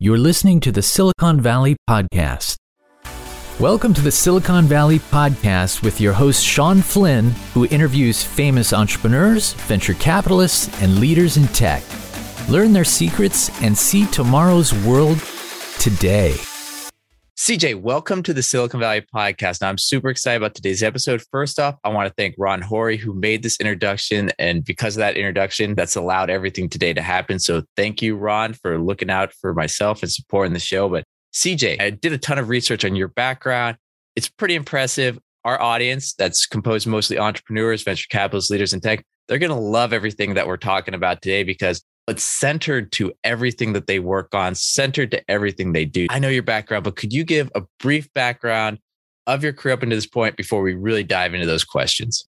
You're listening to the Silicon Valley Podcast. Welcome to the Silicon Valley Podcast with your host, Sean Flynn, who interviews famous entrepreneurs, venture capitalists, and leaders in tech. Learn their secrets and see tomorrow's world today. CJ, welcome to the Silicon Valley podcast. Now, I'm super excited about today's episode. First off, I want to thank Ron Horry, who made this introduction. And because of that introduction, that's allowed everything today to happen. So thank you, Ron, for looking out for myself and supporting the show. But CJ, I did a ton of research on your background. It's pretty impressive. Our audience, that's composed mostly entrepreneurs, venture capitalists, leaders in tech, they're going to love everything that we're talking about today because it's centered to everything that they work on, centered to everything they do. I know your background, but could you give a brief background of your career up into this point before we really dive into those questions?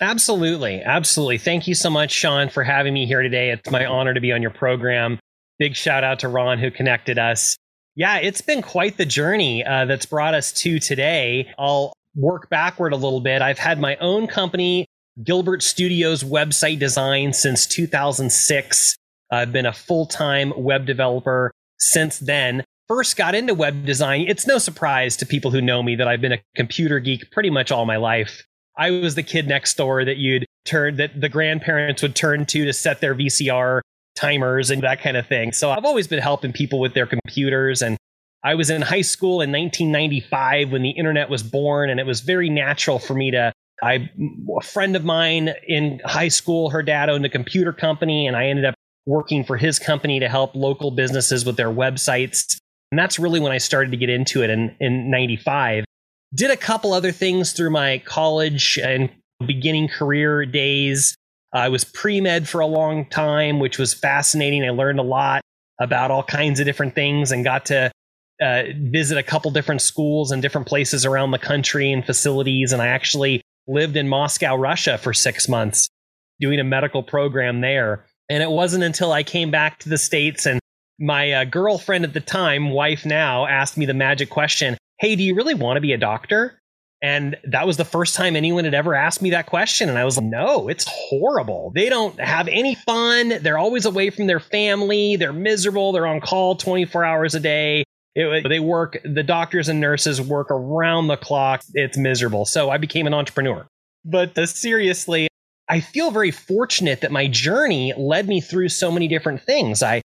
Absolutely. Absolutely. Thank you so much, Sean, for having me here today. It's my honor to be on your program. Big shout out to Ron who connected us. Yeah, it's been quite the journey uh, that's brought us to today. I'll work backward a little bit. I've had my own company Gilbert Studios website design since 2006. I've been a full time web developer since then. First got into web design. It's no surprise to people who know me that I've been a computer geek pretty much all my life. I was the kid next door that you'd turn, that the grandparents would turn to to set their VCR timers and that kind of thing. So I've always been helping people with their computers. And I was in high school in 1995 when the internet was born, and it was very natural for me to I a friend of mine in high school, her dad owned a computer company, and I ended up working for his company to help local businesses with their websites. And that's really when I started to get into it in, in 95. Did a couple other things through my college and beginning career days. I was pre med for a long time, which was fascinating. I learned a lot about all kinds of different things and got to uh, visit a couple different schools and different places around the country and facilities. And I actually lived in Moscow, Russia for six months doing a medical program there. And it wasn't until I came back to the States and my uh, girlfriend at the time, wife now, asked me the magic question Hey, do you really want to be a doctor? And that was the first time anyone had ever asked me that question. And I was like, no, it's horrible. They don't have any fun. They're always away from their family. They're miserable. They're on call 24 hours a day. It, they work, the doctors and nurses work around the clock. It's miserable. So I became an entrepreneur. But uh, seriously, I feel very fortunate that my journey led me through so many different things. I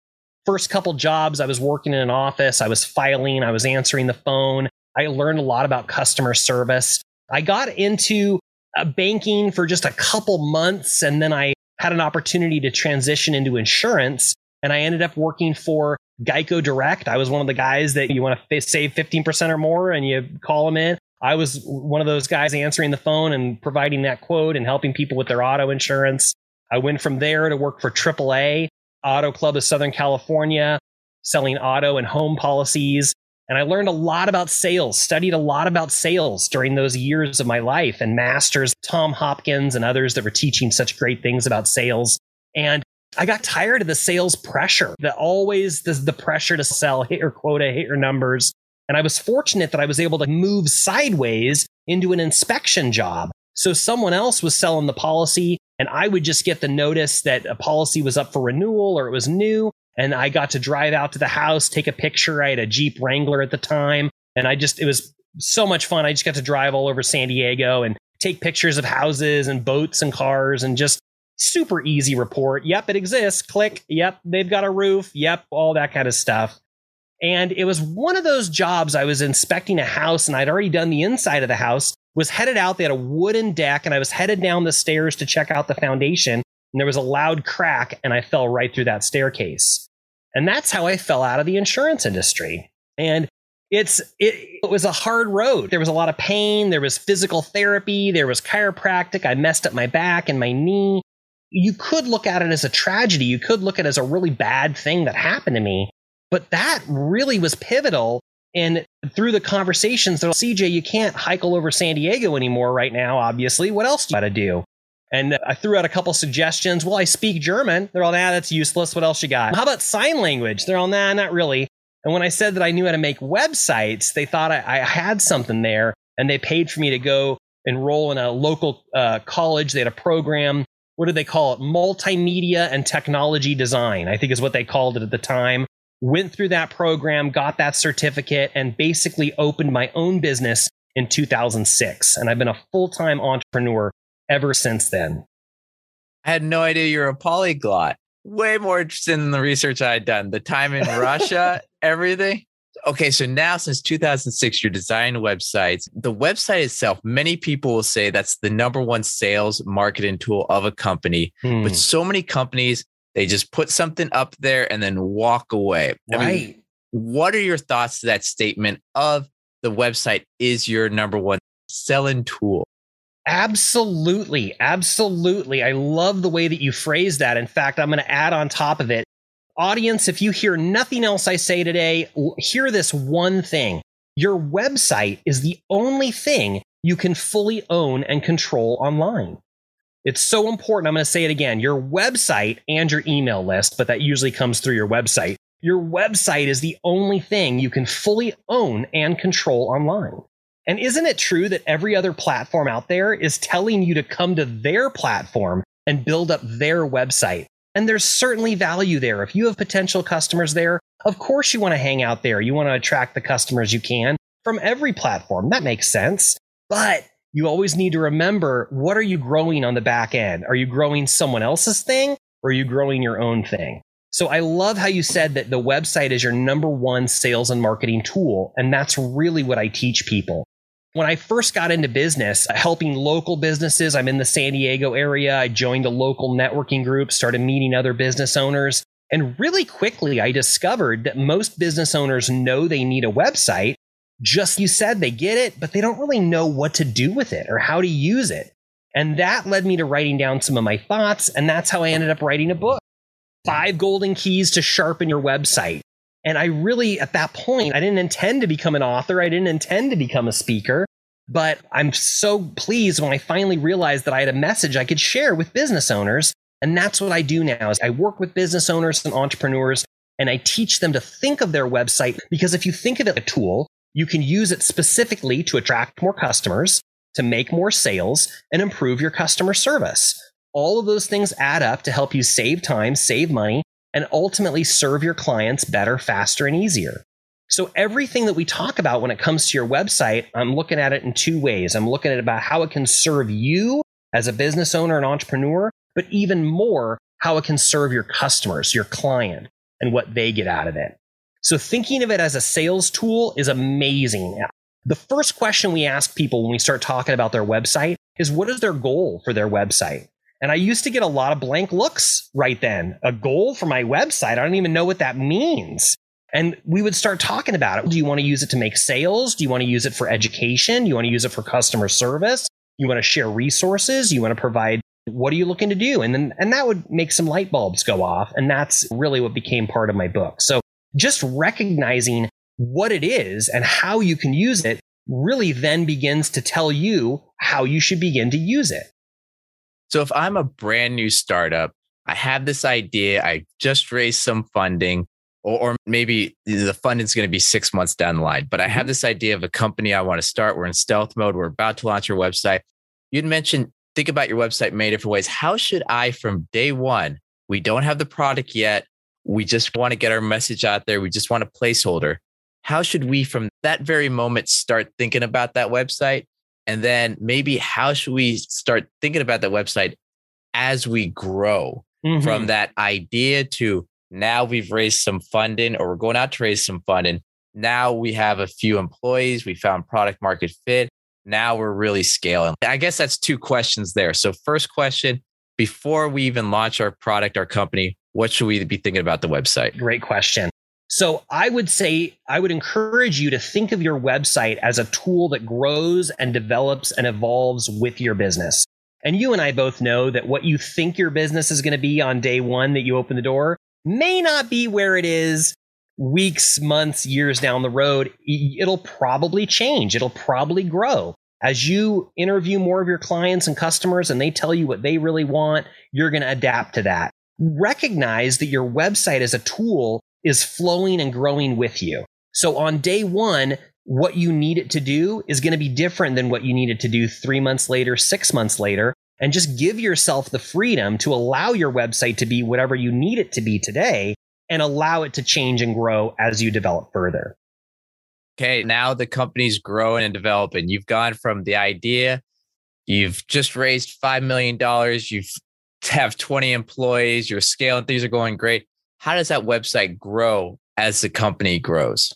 first couple jobs, I was working in an office, I was filing, I was answering the phone. I learned a lot about customer service. I got into uh, banking for just a couple months and then I had an opportunity to transition into insurance and I ended up working for Geico Direct. I was one of the guys that you want to save 15% or more and you call them in. I was one of those guys answering the phone and providing that quote and helping people with their auto insurance. I went from there to work for AAA, Auto Club of Southern California, selling auto and home policies. And I learned a lot about sales, studied a lot about sales during those years of my life and masters, Tom Hopkins and others that were teaching such great things about sales. And I got tired of the sales pressure, that always the, the pressure to sell, hit your quota, hit your numbers. And I was fortunate that I was able to move sideways into an inspection job. So someone else was selling the policy and I would just get the notice that a policy was up for renewal or it was new. And I got to drive out to the house, take a picture. I had a Jeep Wrangler at the time. And I just, it was so much fun. I just got to drive all over San Diego and take pictures of houses and boats and cars and just super easy report. Yep, it exists. Click. Yep, they've got a roof. Yep, all that kind of stuff. And it was one of those jobs I was inspecting a house and I'd already done the inside of the house, was headed out. They had a wooden deck and I was headed down the stairs to check out the foundation. And there was a loud crack and I fell right through that staircase. And that's how I fell out of the insurance industry. And it's it, it was a hard road. There was a lot of pain. There was physical therapy. There was chiropractic. I messed up my back and my knee you could look at it as a tragedy. You could look at it as a really bad thing that happened to me. But that really was pivotal. And through the conversations, they're like, CJ, you can't hike over San Diego anymore right now, obviously. What else do you got to do? And I threw out a couple suggestions. Well, I speak German. They're all, nah, that's useless. What else you got? How about sign language? They're all, nah, not really. And when I said that I knew how to make websites, they thought I, I had something there and they paid for me to go enroll in a local uh, college. They had a program what do they call it? Multimedia and technology design, I think is what they called it at the time. went through that program, got that certificate, and basically opened my own business in 2006. And I've been a full time entrepreneur ever since then. I had no idea you're a polyglot. Way more interested in the research I had done, the time in Russia, everything. Okay, so now since 2006, you're designing websites. The website itself, many people will say that's the number one sales marketing tool of a company. Hmm. But so many companies, they just put something up there and then walk away. Right. I mean, what are your thoughts to that statement of the website is your number one selling tool? Absolutely. Absolutely. I love the way that you phrase that. In fact, I'm going to add on top of it. Audience, if you hear nothing else I say today, hear this one thing. Your website is the only thing you can fully own and control online. It's so important. I'm going to say it again. Your website and your email list, but that usually comes through your website. Your website is the only thing you can fully own and control online. And isn't it true that every other platform out there is telling you to come to their platform and build up their website? And there's certainly value there. If you have potential customers there, of course you want to hang out there. You want to attract the customers you can from every platform. That makes sense. But you always need to remember what are you growing on the back end? Are you growing someone else's thing or are you growing your own thing? So I love how you said that the website is your number one sales and marketing tool. And that's really what I teach people. When I first got into business, uh, helping local businesses, I'm in the San Diego area. I joined a local networking group, started meeting other business owners. And really quickly, I discovered that most business owners know they need a website. Just you said they get it, but they don't really know what to do with it or how to use it. And that led me to writing down some of my thoughts. And that's how I ended up writing a book Five Golden Keys to Sharpen Your Website. And I really, at that point, I didn't intend to become an author. I didn't intend to become a speaker. But I'm so pleased when I finally realized that I had a message I could share with business owners. And that's what I do now is I work with business owners and entrepreneurs and I teach them to think of their website because if you think of it a tool, you can use it specifically to attract more customers, to make more sales and improve your customer service. All of those things add up to help you save time, save money, and ultimately serve your clients better, faster, and easier. So everything that we talk about when it comes to your website, I'm looking at it in two ways. I'm looking at about how it can serve you as a business owner and entrepreneur, but even more how it can serve your customers, your client, and what they get out of it. So thinking of it as a sales tool is amazing. The first question we ask people when we start talking about their website is what is their goal for their website? And I used to get a lot of blank looks right then. A goal for my website. I don't even know what that means. And we would start talking about it. Do you want to use it to make sales? Do you want to use it for education? Do you want to use it for customer service? You want to share resources? You want to provide what are you looking to do? And then and that would make some light bulbs go off. And that's really what became part of my book. So just recognizing what it is and how you can use it really then begins to tell you how you should begin to use it. So if I'm a brand new startup, I have this idea, I just raised some funding, or, or maybe the funding is going to be six months down the line. But I have mm-hmm. this idea of a company I want to start. We're in stealth mode. We're about to launch our website. You'd mentioned think about your website many different ways. How should I, from day one, we don't have the product yet. We just want to get our message out there. We just want a placeholder. How should we, from that very moment, start thinking about that website? And then maybe how should we start thinking about that website as we grow mm-hmm. from that idea to now we've raised some funding or we're going out to raise some funding. Now we have a few employees. We found product market fit. Now we're really scaling. I guess that's two questions there. So, first question before we even launch our product, our company, what should we be thinking about the website? Great question. So, I would say, I would encourage you to think of your website as a tool that grows and develops and evolves with your business. And you and I both know that what you think your business is going to be on day one that you open the door may not be where it is weeks, months, years down the road. It'll probably change. It'll probably grow. As you interview more of your clients and customers and they tell you what they really want, you're going to adapt to that. Recognize that your website is a tool is flowing and growing with you. So on day one, what you need it to do is going to be different than what you need it to do three months later, six months later and just give yourself the freedom to allow your website to be whatever you need it to be today. and allow it to change and grow as you develop further. Okay, now the company's growing and developing. You've gone from the idea, you've just raised $5 million, you've have 20 employees, you're scaling, things are going great. How does that website grow as the company grows?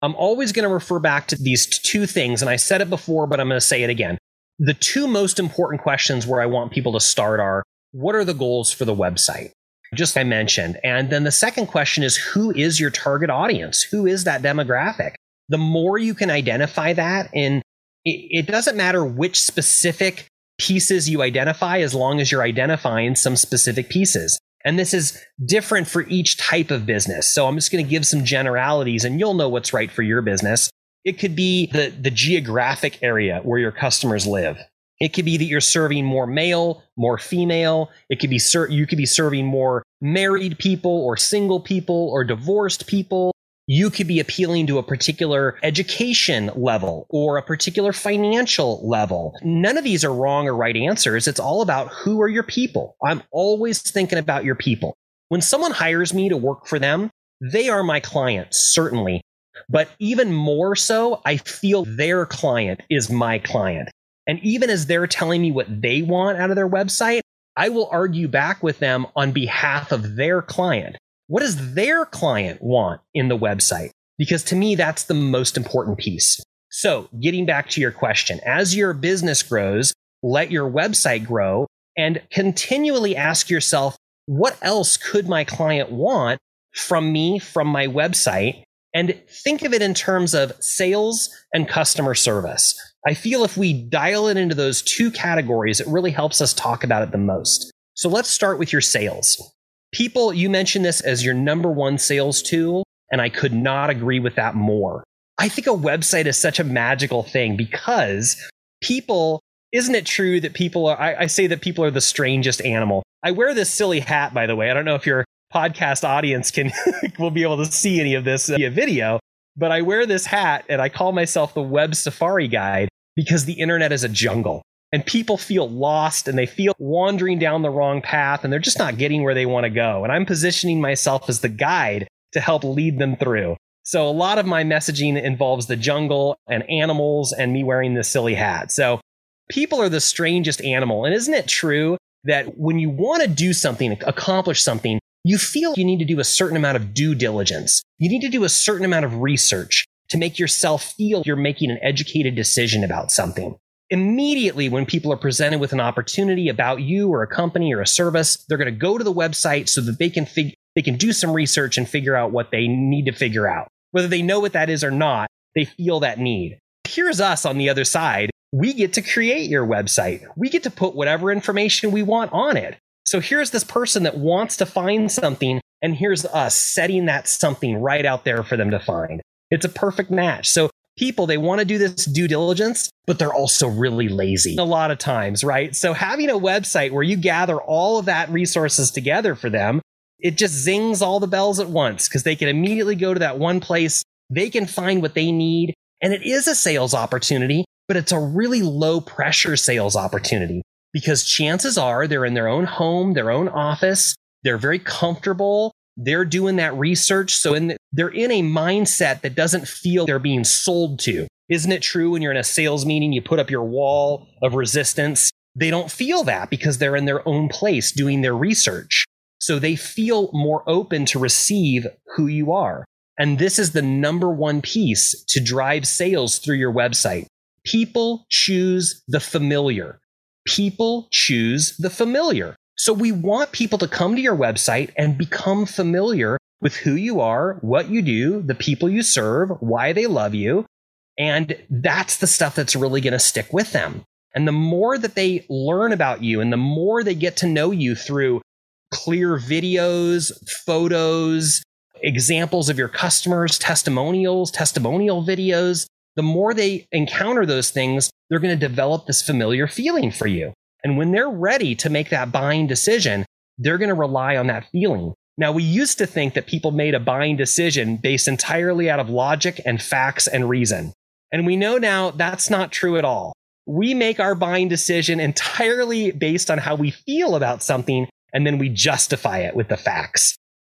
I'm always going to refer back to these two things. And I said it before, but I'm going to say it again. The two most important questions where I want people to start are what are the goals for the website? Just I mentioned. And then the second question is who is your target audience? Who is that demographic? The more you can identify that, and it, it doesn't matter which specific pieces you identify as long as you're identifying some specific pieces. And this is different for each type of business. So I'm just going to give some generalities and you'll know what's right for your business. It could be the, the geographic area where your customers live. It could be that you're serving more male, more female. It could be ser- you could be serving more married people or single people or divorced people you could be appealing to a particular education level or a particular financial level. None of these are wrong or right answers. It's all about who are your people. I'm always thinking about your people. When someone hires me to work for them, they are my client, certainly. But even more so, I feel their client is my client. And even as they're telling me what they want out of their website, I will argue back with them on behalf of their client. What does their client want in the website? Because to me, that's the most important piece. So, getting back to your question, as your business grows, let your website grow and continually ask yourself, what else could my client want from me, from my website? And think of it in terms of sales and customer service. I feel if we dial it into those two categories, it really helps us talk about it the most. So let's start with your sales people, you mentioned this as your number one sales tool, and I could not agree with that more. I think a website is such a magical thing because people, isn't it true that people are, I, I say that people are the strangest animal. I wear this silly hat, by the way. I don't know if your podcast audience can, will be able to see any of this via video, but I wear this hat and I call myself the web safari guide because the internet is a jungle and people feel lost and they feel wandering down the wrong path and they're just not getting where they want to go. And I'm positioning myself as the guide to help lead them through. So a lot of my messaging involves the jungle and animals and me wearing this silly hat. So people are the strangest animal. And isn't it true that when you want to do something, accomplish something, you feel you need to do a certain amount of due diligence. You need to do a certain amount of research to make yourself feel you're making an educated decision about something immediately when people are presented with an opportunity about you or a company or a service, they're going to go to the website so that they can fig- they can do some research and figure out what they need to figure out. Whether they know what that is or not, they feel that need. Here's us on the other side. We get to create your website. We get to put whatever information we want on it. So here's this person that wants to find something, and here's us setting that something right out there for them to find. It's a perfect match. So people, they want to do this due diligence, but they're also really lazy a lot of times, right? So having a website where you gather all of that resources together for them, it just zings all the bells at once because they can immediately go to that one place. They can find what they need. And it is a sales opportunity, but it's a really low pressure sales opportunity because chances are they're in their own home, their own office. They're very comfortable. They're doing that research. So in the, they're in a mindset that doesn't feel they're being sold to. Isn't it true when you're in a sales meeting, you put up your wall of resistance? They don't feel that because they're in their own place doing their research. So they feel more open to receive who you are. And this is the number one piece to drive sales through your website. People choose the familiar. People choose the familiar. So we want people to come to your website and become familiar with who you are, what you do, the people you serve, why they love you. And that's the stuff that's really going to stick with them. And the more that they learn about you and the more they get to know you through clear videos, photos, examples of your customers, testimonials, testimonial videos, the more they encounter those things, they're going to develop this familiar feeling for you. And when they're ready to make that buying decision, they're going to rely on that feeling. Now, we used to think that people made a buying decision based entirely out of logic and facts and reason. And we know now that's not true at all. We make our buying decision entirely based on how we feel about something, and then we justify it with the facts.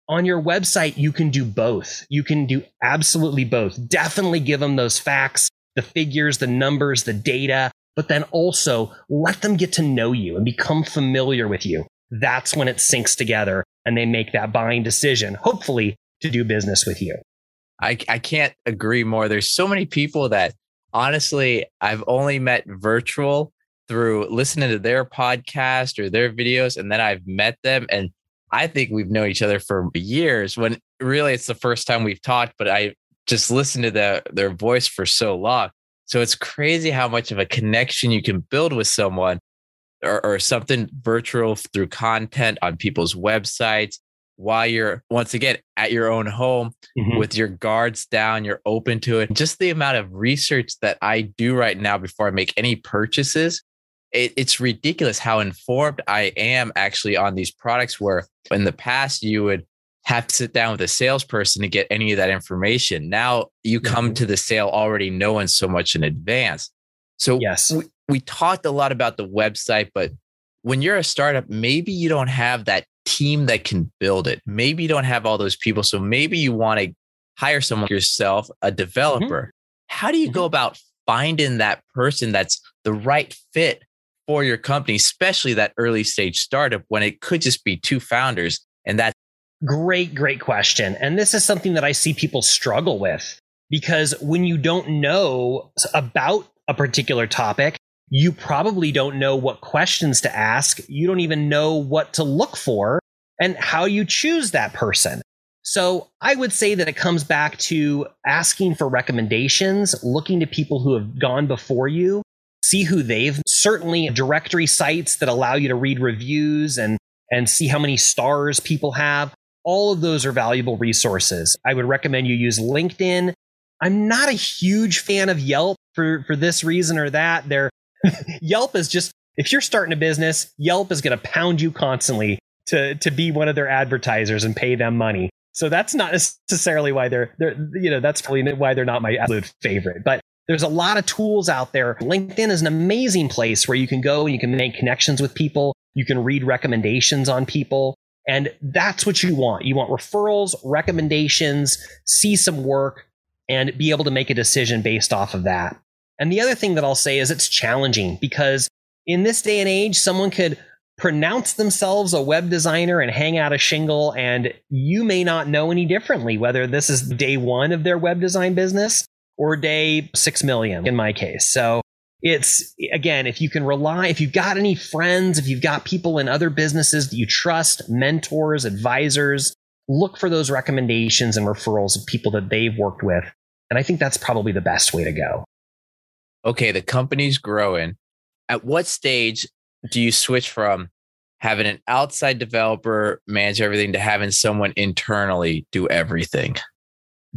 on your website, you can do both. You can do absolutely both. Definitely give them those facts, the figures, the numbers, the data, but then also let them get to know you and become familiar with you. That's when it syncs together and they make that buying decision, hopefully to do business with you. I, I can't agree more. There's so many people that honestly I've only met virtual through listening to their podcast or their videos, and then I've met them. And I think we've known each other for years when really it's the first time we've talked, but I just listened to the, their voice for so long. So it's crazy how much of a connection you can build with someone or, or something virtual through content on people's websites while you're once again at your own home mm-hmm. with your guards down, you're open to it. Just the amount of research that I do right now before I make any purchases, it, it's ridiculous how informed I am actually on these products. Where in the past, you would have to sit down with a salesperson to get any of that information. Now you come mm-hmm. to the sale already knowing so much in advance. So yes, we, we talked a lot about the website, but when you're a startup, maybe you don't have that team that can build it. Maybe you don't have all those people. So maybe you want to hire someone yourself, a mm-hmm. developer. Mm-hmm. How do you mm-hmm. go about finding that person that's the right fit for your company, especially that early stage startup when it could just be two founders and that's great, great question. And this is something that I see people struggle with because when you don't know about a particular topic, you probably don't know what questions to ask. You don't even know what to look for and how you choose that person. So I would say that it comes back to asking for recommendations, looking to people who have gone before you, see who they've certainly directory sites that allow you to read reviews and and see how many stars people have. All of those are valuable resources. I would recommend you use LinkedIn. I'm not a huge fan of Yelp for, for this reason or that. They're Yelp is just if you're starting a business, Yelp is going to pound you constantly to to be one of their advertisers and pay them money. So that's not necessarily why they're they're you know that's probably why they're not my absolute favorite. But there's a lot of tools out there. LinkedIn is an amazing place where you can go and you can make connections with people. You can read recommendations on people. And that's what you want. You want referrals, recommendations, see some work, and be able to make a decision based off of that. And the other thing that I'll say is it's challenging because in this day and age, someone could pronounce themselves a web designer and hang out a shingle, and you may not know any differently whether this is day one of their web design business or day six million in my case. So it's again, if you can rely, if you've got any friends, if you've got people in other businesses that you trust, mentors, advisors, look for those recommendations and referrals of people that they've worked with. And I think that's probably the best way to go okay, the company's growing. At what stage do you switch from having an outside developer manage everything to having someone internally do everything?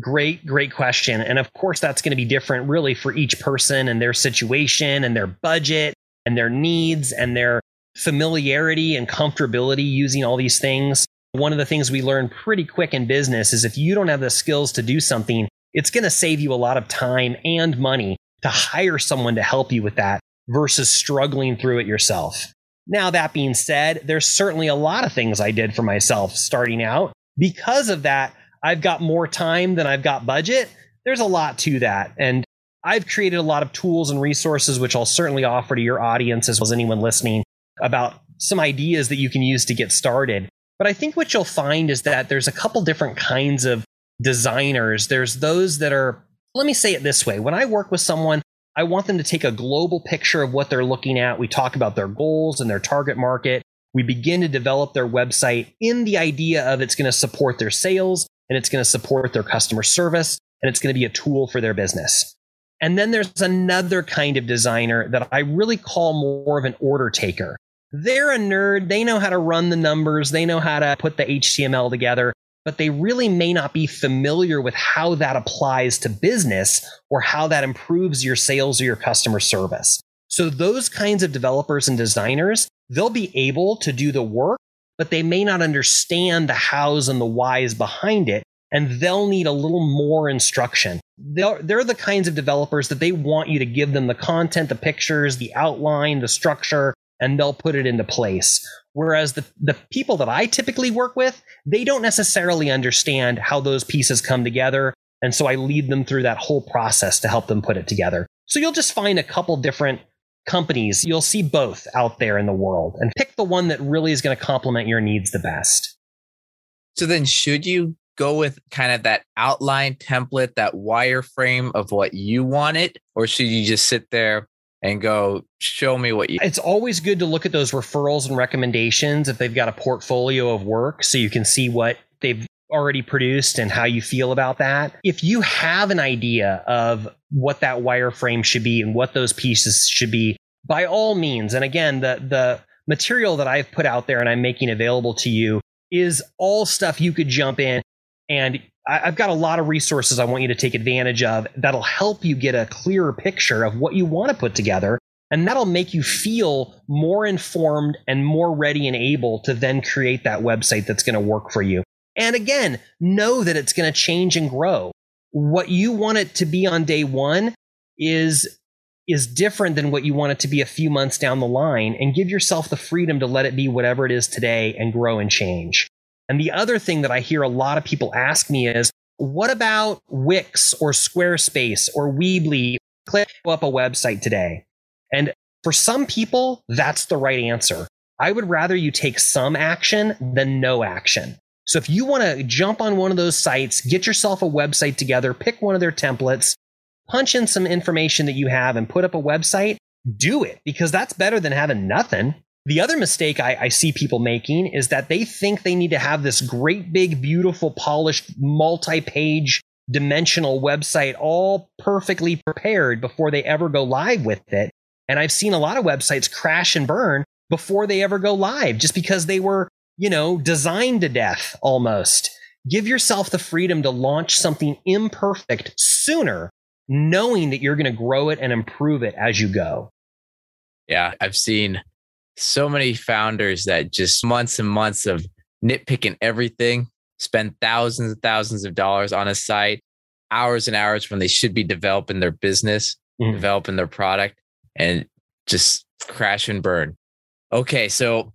Great, great question. And of course, that's going to be different really for each person and their situation and their budget and their needs and their familiarity and comfortability using all these things. One of the things we learn pretty quick in business is if you don't have the skills to do something, it's going to save you a lot of time and money to hire someone to help you with that versus struggling through it yourself. Now, that being said, there's certainly a lot of things I did for myself starting out. Because of that, I've got more time than I've got budget. There's a lot to that. And I've created a lot of tools and resources, which I'll certainly offer to your audience as well as anyone listening about some ideas that you can use to get started. But I think what you'll find is that there's a couple different kinds of designers. There's those that are let me say it this way when I work with someone, I want them to take a global picture of what they're looking at. We talk about their goals and their target market. We begin to develop their website in the idea of it's going to support their sales and it's going to support their customer service and it's going to be a tool for their business. And then there's another kind of designer that I really call more of an order taker. They're a nerd. They know how to run the numbers. They know how to put the HTML together but they really may not be familiar with how that applies to business or how that improves your sales or your customer service. So those kinds of developers and designers, they'll be able to do the work, but they may not understand the hows and the whys behind it. And they'll need a little more instruction. They're, they're the kinds of developers that they want you to give them the content, the pictures, the outline, the structure, and they'll put it into place. Whereas the, the people that I typically work with, they don't necessarily understand how those pieces come together. And so I lead them through that whole process to help them put it together. So you'll just find a couple different companies. You'll see both out there in the world and pick the one that really is going to complement your needs the best. So then should you go with kind of that outline template, that wireframe of what you want it, or should you just sit there and go show me what you it's always good to look at those referrals and recommendations if they've got a portfolio of work so you can see what they've already produced and how you feel about that if you have an idea of what that wireframe should be and what those pieces should be by all means and again the the material that i've put out there and i'm making available to you is all stuff you could jump in and I've got a lot of resources I want you to take advantage of that'll help you get a clearer picture of what you want to put together. And that'll make you feel more informed and more ready and able to then create that website that's going to work for you. And again, know that it's going to change and grow. What you want it to be on day one is is different than what you want it to be a few months down the line and give yourself the freedom to let it be whatever it is today and grow and change. And the other thing that I hear a lot of people ask me is, what about Wix or Squarespace or Weebly? Click up a website today. And for some people, that's the right answer. I would rather you take some action than no action. So if you want to jump on one of those sites, get yourself a website together, pick one of their templates, punch in some information that you have and put up a website, do it because that's better than having nothing. The other mistake I, I, see people making is that they think they need to have this great, big, beautiful, polished, multi page dimensional website all perfectly prepared before they ever go live with it. And I've seen a lot of websites crash and burn before they ever go live just because they were, you know, designed to death almost. Give yourself the freedom to launch something imperfect sooner, knowing that you're going to grow it and improve it as you go. Yeah, I've seen so many founders that just months and months of nitpicking everything, spend thousands and thousands of dollars on a site, hours and hours when they should be developing their business, mm. developing their product, and just crash and burn. Okay, so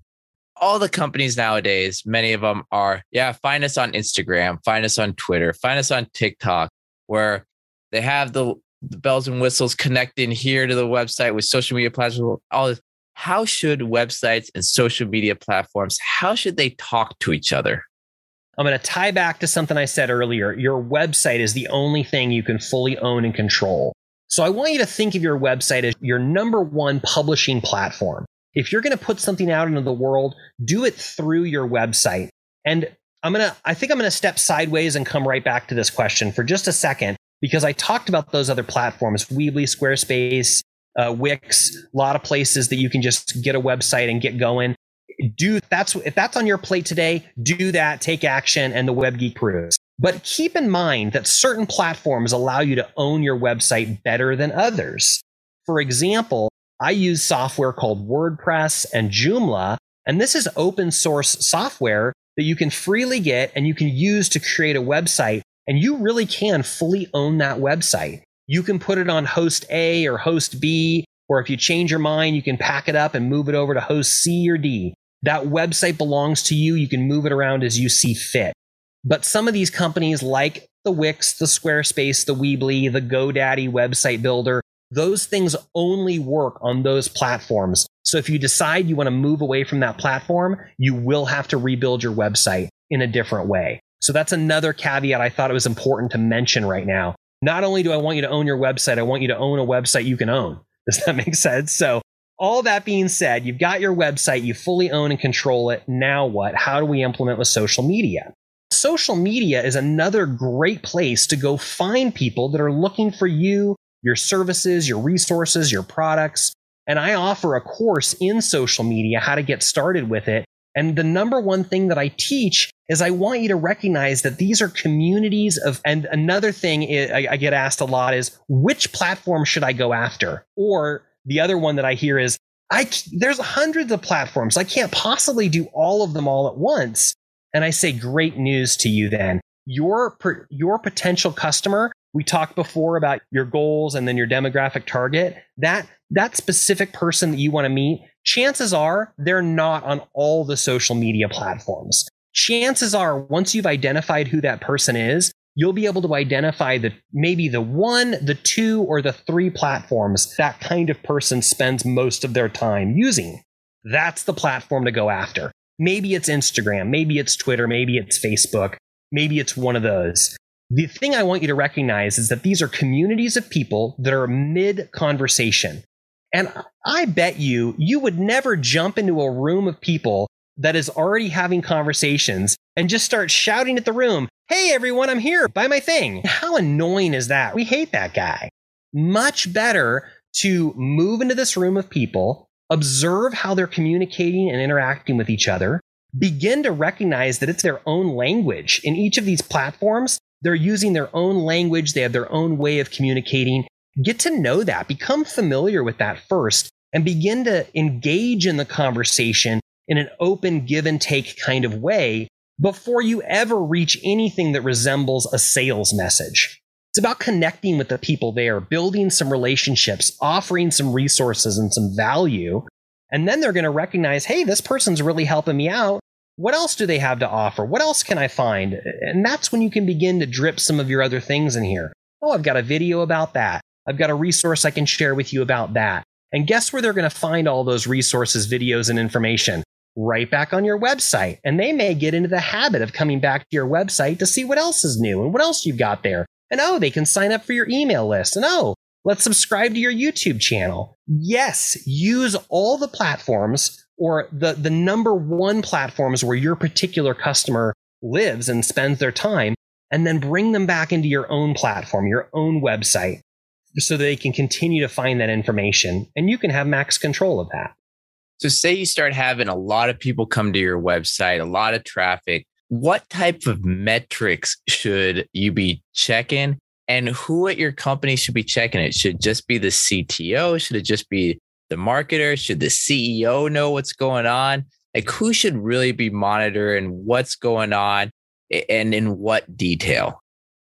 all the companies nowadays, many of them are, yeah, find us on Instagram, find us on Twitter, find us on TikTok, where they have the, the bells and whistles connecting here to the website with social media platforms, all this. How should websites and social media platforms how should they talk to each other? I'm going to tie back to something i said earlier. Your website is the only thing you can fully own and control. So i want you to think of your website as your number one publishing platform if you're going to put something out into the world do it through your website and i'm going to i think i'm going to step sideways and come right back to this question for just a second because i talked about those other platforms weebly squarespace uh, Wix, a lot of places that you can just get a website and get going. Do that's if that's on your plate today, do that, take action, and the Web Geek proves. But keep in mind that certain platforms allow you to own your website better than others. For example, I use software called WordPress and Joomla, and this is open source software that you can freely get and you can use to create a website. And you really can fully own that website. You can put it on host A or host B, or if you change your mind, you can pack it up and move it over to host C or D. That website belongs to you. You can move it around as you see fit. But some of these companies like the Wix, the Squarespace, the Weebly, the GoDaddy website builder, those things only work on those platforms. So if you decide you want to move away from that platform, you will have to rebuild your website in a different way. So that's another caveat I thought it was important to mention right now not only do I want you to own your website, I want you to own a website you can own. Does that make sense? So, all that being said, you've got your website, you fully own and control it. Now what? How do we implement with social media? Social media is another great place to go find people that are looking for you, your services, your resources, your products. And I offer a course in social media, how to get started with it. And the number one thing that I teach is I want you to recognize that these are communities of, and another thing I, get asked a lot is which platform should I go after? Or the other one that I hear is I, there's hundreds of platforms. I can't possibly do all of them all at once. And I say, great news to you then. Your, your potential customer, we talked before about your goals and then your demographic target. That, that specific person that you want to meet, chances are they're not on all the social media platforms. Chances are, once you've identified who that person is, you'll be able to identify the maybe the one, the two, or the three platforms that kind of person spends most of their time using. That's the platform to go after. Maybe it's Instagram, maybe it's Twitter, maybe it's Facebook, maybe it's one of those. The thing I want you to recognize is that these are communities of people that are mid conversation. And I bet you, you would never jump into a room of people that is already having conversations and just start shouting at the room, Hey everyone, I'm here, buy my thing. How annoying is that? We hate that guy. Much better to move into this room of people, observe how they're communicating and interacting with each other, begin to recognize that it's their own language. In each of these platforms, they're using their own language, they have their own way of communicating. Get to know that, become familiar with that first, and begin to engage in the conversation in an open give and take kind of way before you ever reach anything that resembles a sales message. It's about connecting with the people there, building some relationships, offering some resources and some value. And then they're going to recognize, hey, this person's really helping me out. What else do they have to offer? What else can I find? And that's when you can begin to drip some of your other things in here. Oh, I've got a video about that. I've got a resource I can share with you about that. And guess where they're going to find all those resources, videos, and information? right back on your website. And they may get into the habit of coming back to your website to see what else is new and what else you've got there. And oh, they can sign up for your email list. And oh, let's subscribe to your YouTube channel. Yes, use all the platforms or the, the number one platforms where your particular customer lives and spends their time, and then bring them back into your own platform, your own website, so they can continue to find that information and you can have max control of that. So, say you start having a lot of people come to your website, a lot of traffic. What type of metrics should you be checking? And who at your company should be checking it? Should it just be the CTO? Should it just be the marketer? Should the CEO know what's going on? Like, who should really be monitoring what's going on and in what detail?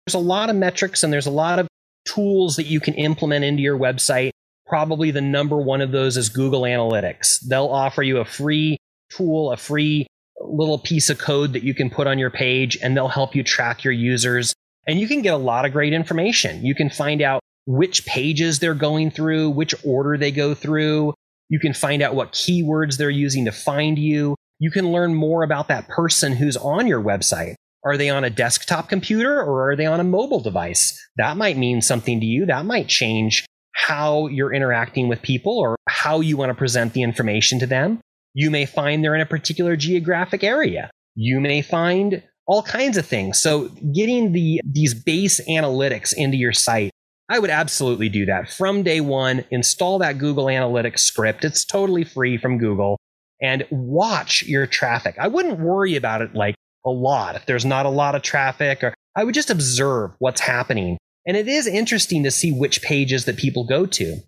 There's a lot of metrics and there's a lot of tools that you can implement into your website probably the number one of those is Google Analytics. They'll offer you a free tool, a free little piece of code that you can put on your page, and they'll help you track your users. And you can get a lot of great information. You can find out which pages they're going through, which order they go through. You can find out what keywords they're using to find you. You can learn more about that person who's on your website. Are they on a desktop computer or are they on a mobile device? That might mean something to you. That might change how you're interacting with people or how you want to present the information to them. You may find they're in a particular geographic area. You may find all kinds of things. So getting the these base analytics into your site, I would absolutely do that from day 1. Install that Google Analytics script. It's totally free from Google and watch your traffic. I wouldn't worry about it like a lot if there's not a lot of traffic or I would just observe what's happening and it is interesting to see which pages that people go to.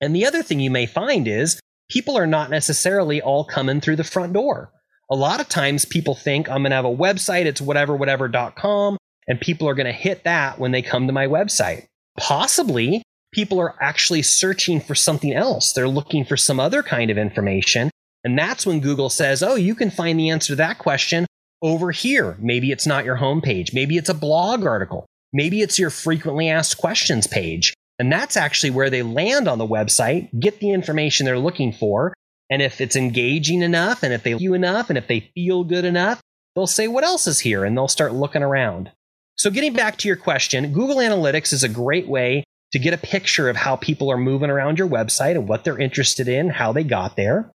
And the other thing you may find is people are not necessarily all coming through the front door. A lot of times people think I'm going to have a website, it's whatever, whatever.com, and people are going to hit that when they come to my website. Possibly people are actually searching for something else. They're looking for some other kind of information. And that's when Google says, oh, you can find the answer to that question over here. Maybe it's not your homepage. Maybe it's a blog article. Maybe it's your frequently asked questions page. And that's actually where they land on the website, get the information they're looking for. And if it's engaging enough, and if they you enough, and if they feel good enough, they'll say, What else is here? And they'll start looking around. So, getting back to your question, Google Analytics is a great way to get a picture of how people are moving around your website and what they're interested in, how they got there.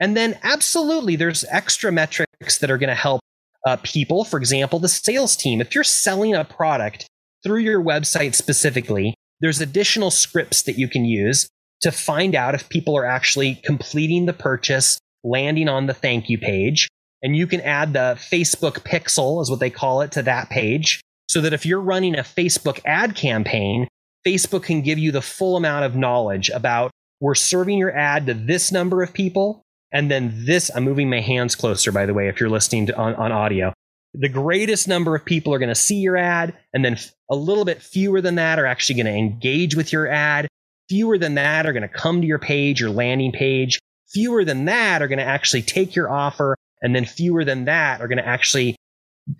And then, absolutely, there's extra metrics that are going to help uh, people. For example, the sales team. If you're selling a product through your website specifically, there's additional scripts that you can use to find out if people are actually completing the purchase, landing on the thank you page. And you can add the Facebook pixel, is what they call it, to that page. So that if you're running a Facebook ad campaign, Facebook can give you the full amount of knowledge about we're serving your ad to this number of people. And then this, I'm moving my hands closer, by the way, if you're listening to, on, on audio the greatest number of people are going to see your ad, and then a little bit fewer than that are actually going to engage with your ad. Fewer than that are going to come to your page, your landing page. Fewer than that are going to actually take your offer. And then fewer than that are going to actually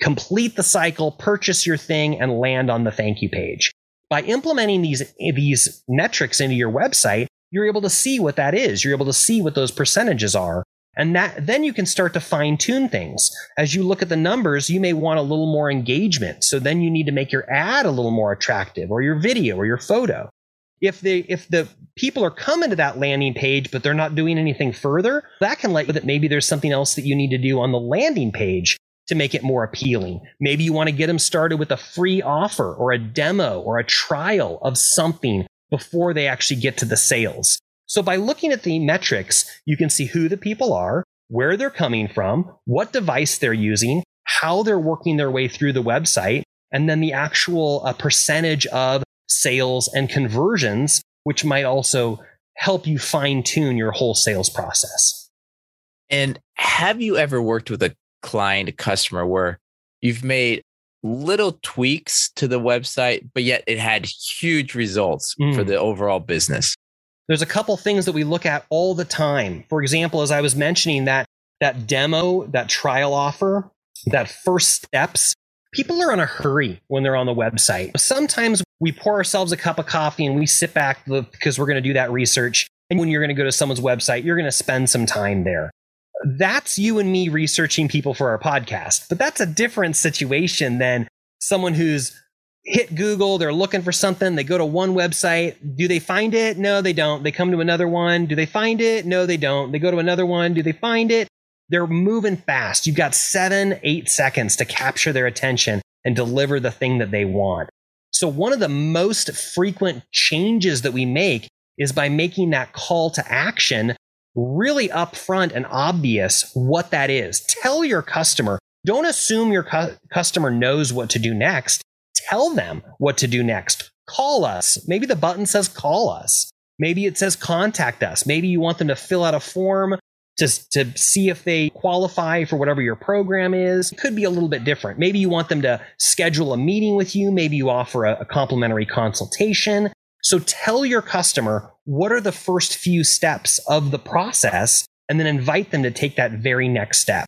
complete the cycle, purchase your thing, and land on the thank you page. By implementing these, these metrics into your website, you're able to see what that is. You're able to see what those percentages are. And that then you can start to fine tune things. As you look at the numbers, you may want a little more engagement. So then you need to make your ad a little more attractive or your video or your photo. If the if the people are coming to that landing page but they're not doing anything further, that can let you that maybe there's something else that you need to do on the landing page to make it more appealing. Maybe you want to get them started with a free offer or a demo or a trial of something before they actually get to the sales. So by looking at the metrics, you can see who the people are, where they're coming from, what device they're using, how they're working their way through the website, and then the actual uh, percentage of sales and conversions, which might also help you fine tune your whole sales process. And have you ever worked with a client, customer where you've made little tweaks to the website, but yet it had huge results mm. for the overall business. There's a couple things that we look at all the time. For example, as I was mentioning that that demo, that trial offer, that first steps, people are in a hurry when they're on the website. Sometimes we pour ourselves a cup of coffee and we sit back because we're going to do that research. And when you're going to go to someone's website, you're going to spend some time there that's you and me researching people for our podcast. But that's a different situation than someone who's hit Google, they're looking for something, they go to one website. Do they find it? No, they don't. They come to another one. Do they find it? No, they don't. They go to another one. Do they find it? They're moving fast. You've got seven, eight seconds to capture their attention and deliver the thing that they want. So, one of the most frequent changes that we make is by making that call to action really upfront and obvious what that is. Tell your customer. Don't assume your cu- customer knows what to do next. Tell them what to do next. Call us. Maybe the button says call us. Maybe it says contact us. Maybe you want them to fill out a form to, to see if they qualify for whatever your program is. It could be a little bit different. Maybe you want them to schedule a meeting with you. Maybe you offer a, a complimentary consultation. So tell your customer what are the first few steps of the process and then invite them to take that very next step.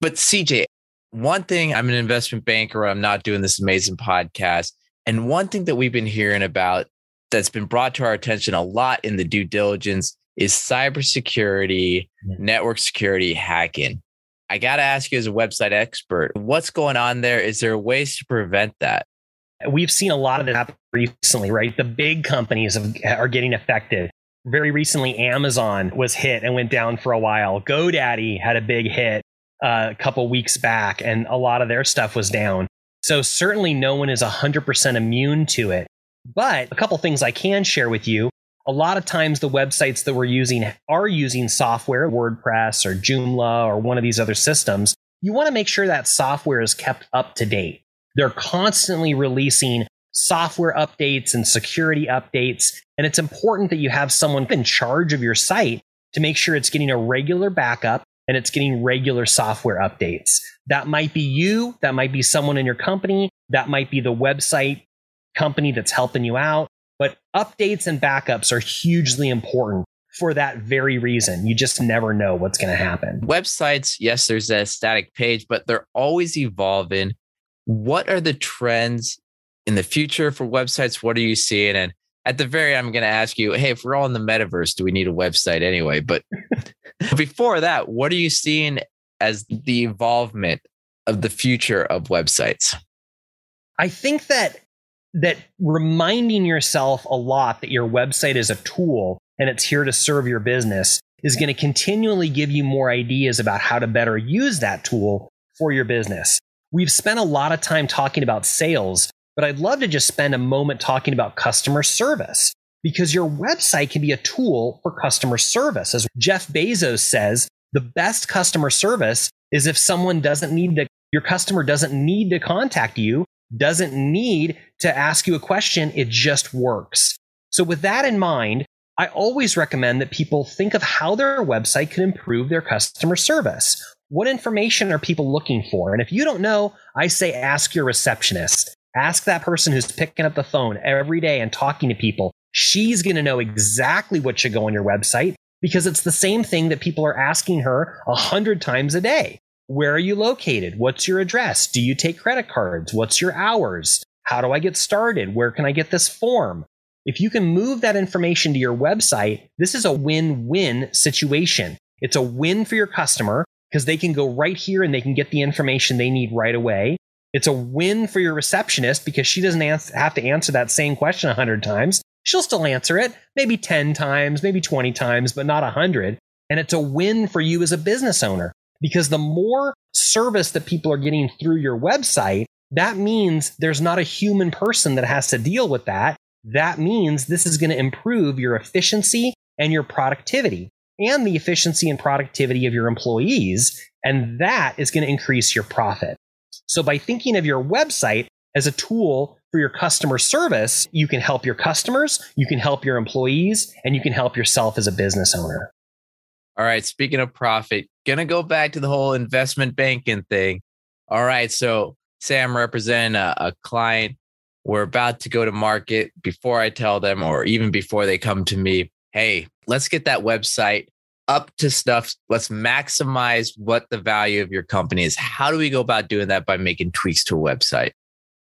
But CJ, one thing I'm an investment banker, I'm not doing this amazing podcast. And one thing that we've been hearing about that's been brought to our attention a lot in the due diligence is cybersecurity, mm-hmm. network security, hacking. I got to ask you as a website expert, what's going on there? Is there ways to prevent that? We've seen a lot of this happen recently, right? The big companies have, are getting affected. Very recently, Amazon was hit and went down for a while. GoDaddy had a big hit uh, a couple weeks back, and a lot of their stuff was down. So, certainly, no one is 100% immune to it. But a couple things I can share with you. A lot of times, the websites that we're using are using software, WordPress or Joomla or one of these other systems. You want to make sure that software is kept up to date. They're constantly releasing software updates and security updates. And it's important that you have someone in charge of your site to make sure it's getting a regular backup and it's getting regular software updates. That might be you, that might be someone in your company, that might be the website company that's helping you out. But updates and backups are hugely important for that very reason. You just never know what's going to happen. Websites, yes, there's a static page, but they're always evolving what are the trends in the future for websites? What are you seeing? And at the very end, I'm going to ask you, hey, if we're all in the metaverse, do we need a website anyway? But before that, what are you seeing as the involvement of the future of websites? I think that that reminding yourself a lot that your website is a tool and it's here to serve your business is going to continually give you more ideas about how to better use that tool for your business. We've spent a lot of time talking about sales, but I'd love to just spend a moment talking about customer service because your website can be a tool for customer service. As Jeff Bezos says, the best customer service is if someone doesn't need to, your customer doesn't need to contact you, doesn't need to ask you a question. It just works. So with that in mind, I always recommend that people think of how their website can improve their customer service. What information are people looking for? And if you don't know, I say ask your receptionist. Ask that person who's picking up the phone every day and talking to people. She's going to know exactly what should go on your website because it's the same thing that people are asking her a hundred times a day. Where are you located? What's your address? Do you take credit cards? What's your hours? How do I get started? Where can I get this form? If you can move that information to your website, this is a win win situation. It's a win for your customer because they can go right here and they can get the information they need right away. It's a win for your receptionist because she doesn't have to answer that same question 100 times. She'll still answer it, maybe 10 times, maybe 20 times, but not 100. And it's a win for you as a business owner because the more service that people are getting through your website, that means there's not a human person that has to deal with that. That means this is going to improve your efficiency and your productivity and the efficiency and productivity of your employees. And that is going to increase your profit. So by thinking of your website as a tool for your customer service, you can help your customers, you can help your employees, and you can help yourself as a business owner. All right. Speaking of profit, gonna go back to the whole investment banking thing. All right. So Sam representing a, a client. We're about to go to market before I tell them, or even before they come to me. Hey, let's get that website up to stuff. Let's maximize what the value of your company is. How do we go about doing that by making tweaks to a website?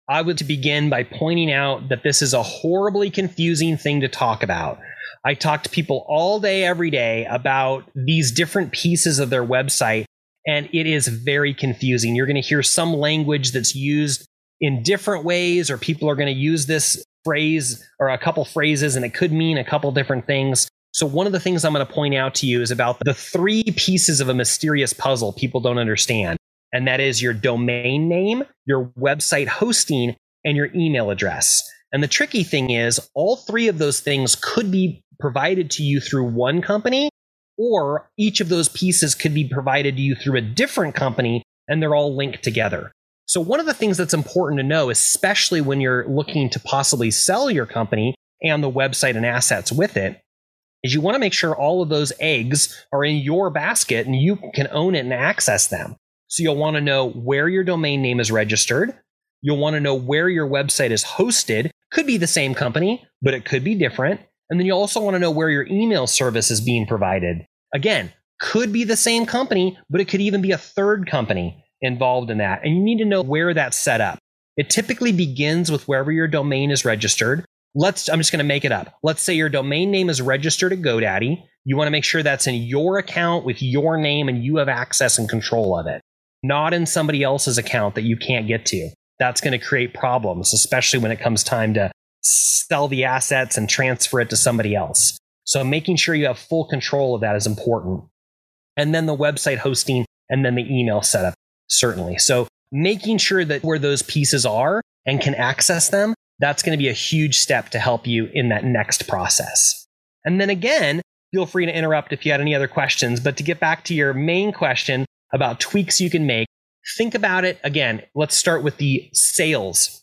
I would begin by pointing out that this is a horribly confusing thing to talk about. I talk to people all day, every day about these different pieces of their website, and it is very confusing. You're going to hear some language that's used in different ways, or people are going to use this phrase or a couple phrases, and it could mean a couple different things. So, one of the things I'm going to point out to you is about the three pieces of a mysterious puzzle people don't understand. And that is your domain name, your website hosting, and your email address. And the tricky thing is, all three of those things could be provided to you through one company, or each of those pieces could be provided to you through a different company, and they're all linked together. So, one of the things that's important to know, especially when you're looking to possibly sell your company and the website and assets with it, is you want to make sure all of those eggs are in your basket and you can own it and access them. So you'll want to know where your domain name is registered. You'll want to know where your website is hosted. Could be the same company, but it could be different. And then you also want to know where your email service is being provided. Again, could be the same company, but it could even be a third company involved in that. And you need to know where that's set up. It typically begins with wherever your domain is registered let's i'm just going to make it up. Let's say your domain name is registered at godaddy. You want to make sure that's in your account with your name and you have access and control of it not in somebody else's account that you can't get to. That's going to create problems especially when it comes time to sell the assets and transfer it to somebody else. So making sure you have full control of that is important. And then the website hosting and then the email setup certainly. So making sure that where those pieces are and can access them that's going to be a huge step to help you in that next process. And then again, feel free to interrupt if you had any other questions. But to get back to your main question about tweaks you can make, think about it again. Let's start with the sales.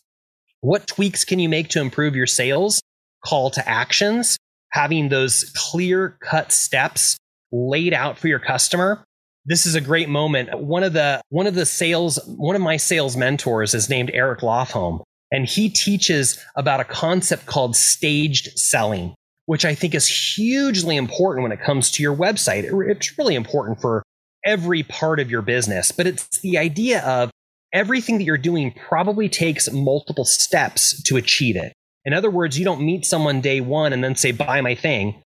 What tweaks can you make to improve your sales? Call to actions, having those clear cut steps laid out for your customer. This is a great moment. One of the one of the sales one of my sales mentors is named Eric Lofholm. And he teaches about a concept called staged selling, which I think is hugely important when it comes to your website. It's really important for every part of your business, but it's the idea of everything that you're doing probably takes multiple steps to achieve it. In other words, you don't meet someone day one and then say, buy my thing.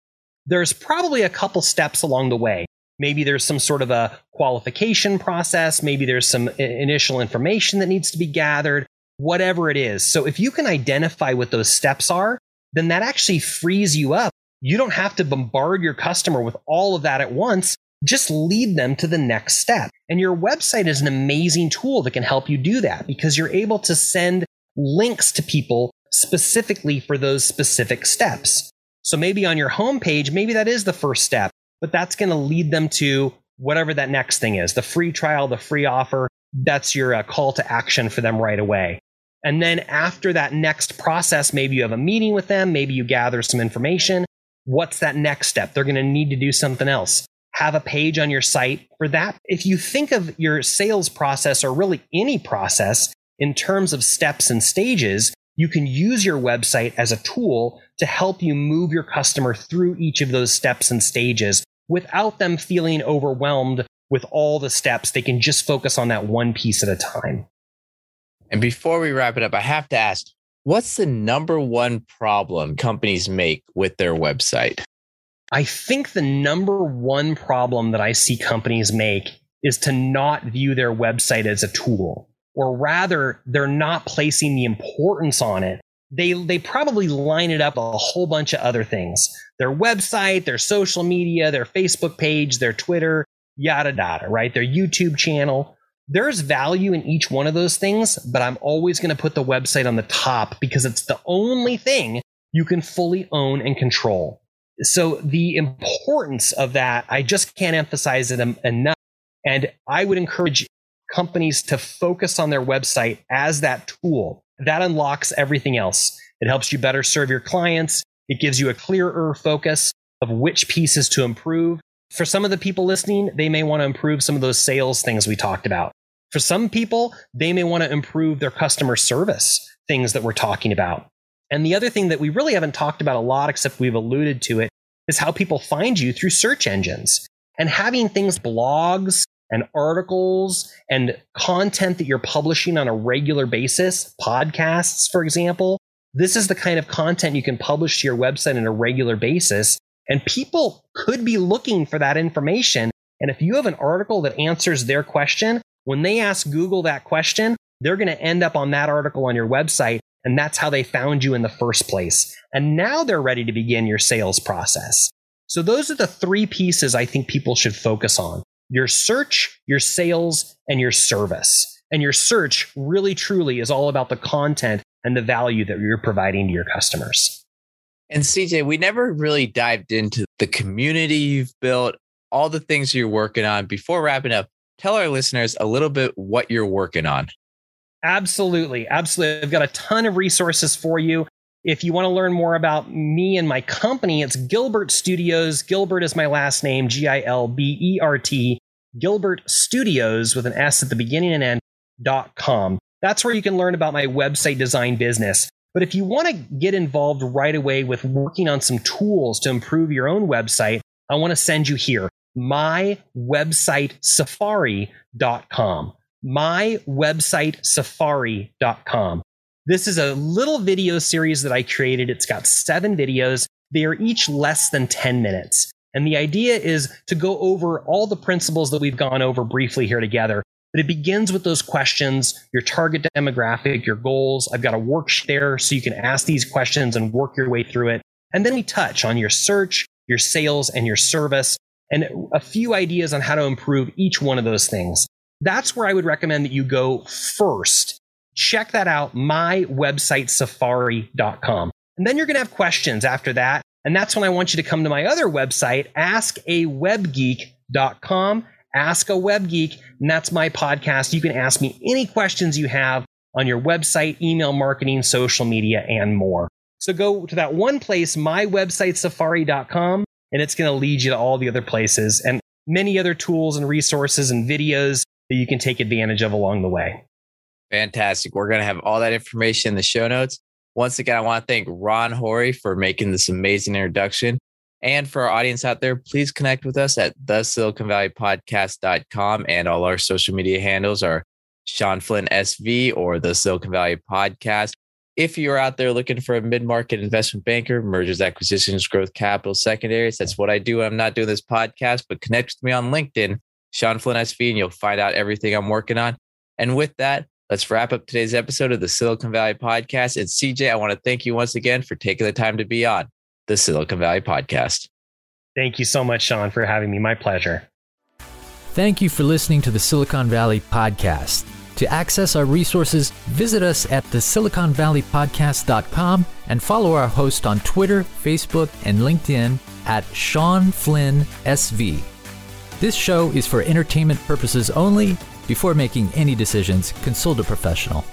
There's probably a couple steps along the way. Maybe there's some sort of a qualification process. Maybe there's some initial information that needs to be gathered whatever it is. So if you can identify what those steps are, then that actually frees you up. You don't have to bombard your customer with all of that at once. Just lead them to the next step. And your website is an amazing tool that can help you do that because you're able to send links to people specifically for those specific steps. So maybe on your homepage, maybe that is the first step, but that's going to lead them to whatever that next thing is the free trial, the free offer. That's your uh, call to action for them right away. And then after that next process, maybe you have a meeting with them, maybe you gather some information. What's that next step? They're going to need to do something else. Have a page on your site for that. If you think of your sales process or really any process in terms of steps and stages, you can use your website as a tool to help you move your customer through each of those steps and stages without them feeling overwhelmed with all the steps. They can just focus on that one piece at a time. And before we wrap it up, I have to ask what's the number one problem companies make with their website? I think the number one problem that I see companies make is to not view their website as a tool, or rather, they're not placing the importance on it. They, they probably line it up a whole bunch of other things their website, their social media, their Facebook page, their Twitter, yada, yada, right? Their YouTube channel. There's value in each one of those things, but I'm always going to put the website on the top because it's the only thing you can fully own and control. So the importance of that, I just can't emphasize it enough. And I would encourage companies to focus on their website as that tool. That unlocks everything else. It helps you better serve your clients. It gives you a clearer focus of which pieces to improve. For some of the people listening, they may want to improve some of those sales things we talked about. For some people, they may want to improve their customer service things that we're talking about. And the other thing that we really haven't talked about a lot, except we've alluded to it, is how people find you through search engines. And having things, blogs and articles and content that you're publishing on a regular basis, podcasts, for example, this is the kind of content you can publish to your website on a regular basis. And people could be looking for that information. And if you have an article that answers their question, when they ask Google that question, they're going to end up on that article on your website. And that's how they found you in the first place. And now they're ready to begin your sales process. So those are the three pieces I think people should focus on your search, your sales, and your service. And your search really truly is all about the content and the value that you're providing to your customers. And CJ, we never really dived into the community you've built, all the things you're working on. Before wrapping up, tell our listeners a little bit what you're working on. Absolutely. Absolutely. I've got a ton of resources for you. If you want to learn more about me and my company, it's Gilbert Studios. Gilbert is my last name, G I L B E R T, Gilbert Studios with an S at the beginning and end dot com. That's where you can learn about my website design business. But if you want to get involved right away with working on some tools to improve your own website, I want to send you here mywebsitesafari.com. Mywebsitesafari.com. This is a little video series that I created. It's got seven videos. They are each less than 10 minutes. And the idea is to go over all the principles that we've gone over briefly here together. But it begins with those questions, your target demographic, your goals. I've got a worksheet there so you can ask these questions and work your way through it. And then we touch on your search, your sales, and your service, and a few ideas on how to improve each one of those things. That's where I would recommend that you go first. Check that out, mywebsitesafari.com. And then you're going to have questions after that. And that's when I want you to come to my other website, askawebgeek.com. Ask a Web Geek, and that's my podcast. You can ask me any questions you have on your website, email marketing, social media, and more. So go to that one place, mywebsitesafari.com, and it's going to lead you to all the other places and many other tools and resources and videos that you can take advantage of along the way. Fantastic. We're going to have all that information in the show notes. Once again, I want to thank Ron Horry for making this amazing introduction. And for our audience out there, please connect with us at the Silicon Valley Podcast.com and all our social media handles are Sean Flynn SV or the Silicon Valley Podcast. If you're out there looking for a mid-market investment banker, mergers, acquisitions, growth capital, secondaries, that's what I do. I'm not doing this podcast, but connect with me on LinkedIn, Sean Flynn SV, and you'll find out everything I'm working on. And with that, let's wrap up today's episode of the Silicon Valley Podcast. And CJ, I want to thank you once again for taking the time to be on the Silicon Valley Podcast. Thank you so much, Sean, for having me. My pleasure. Thank you for listening to the Silicon Valley Podcast. To access our resources, visit us at the siliconvalleypodcast.com and follow our host on Twitter, Facebook, and LinkedIn at Sean Flynn SV. This show is for entertainment purposes only. Before making any decisions, consult a professional.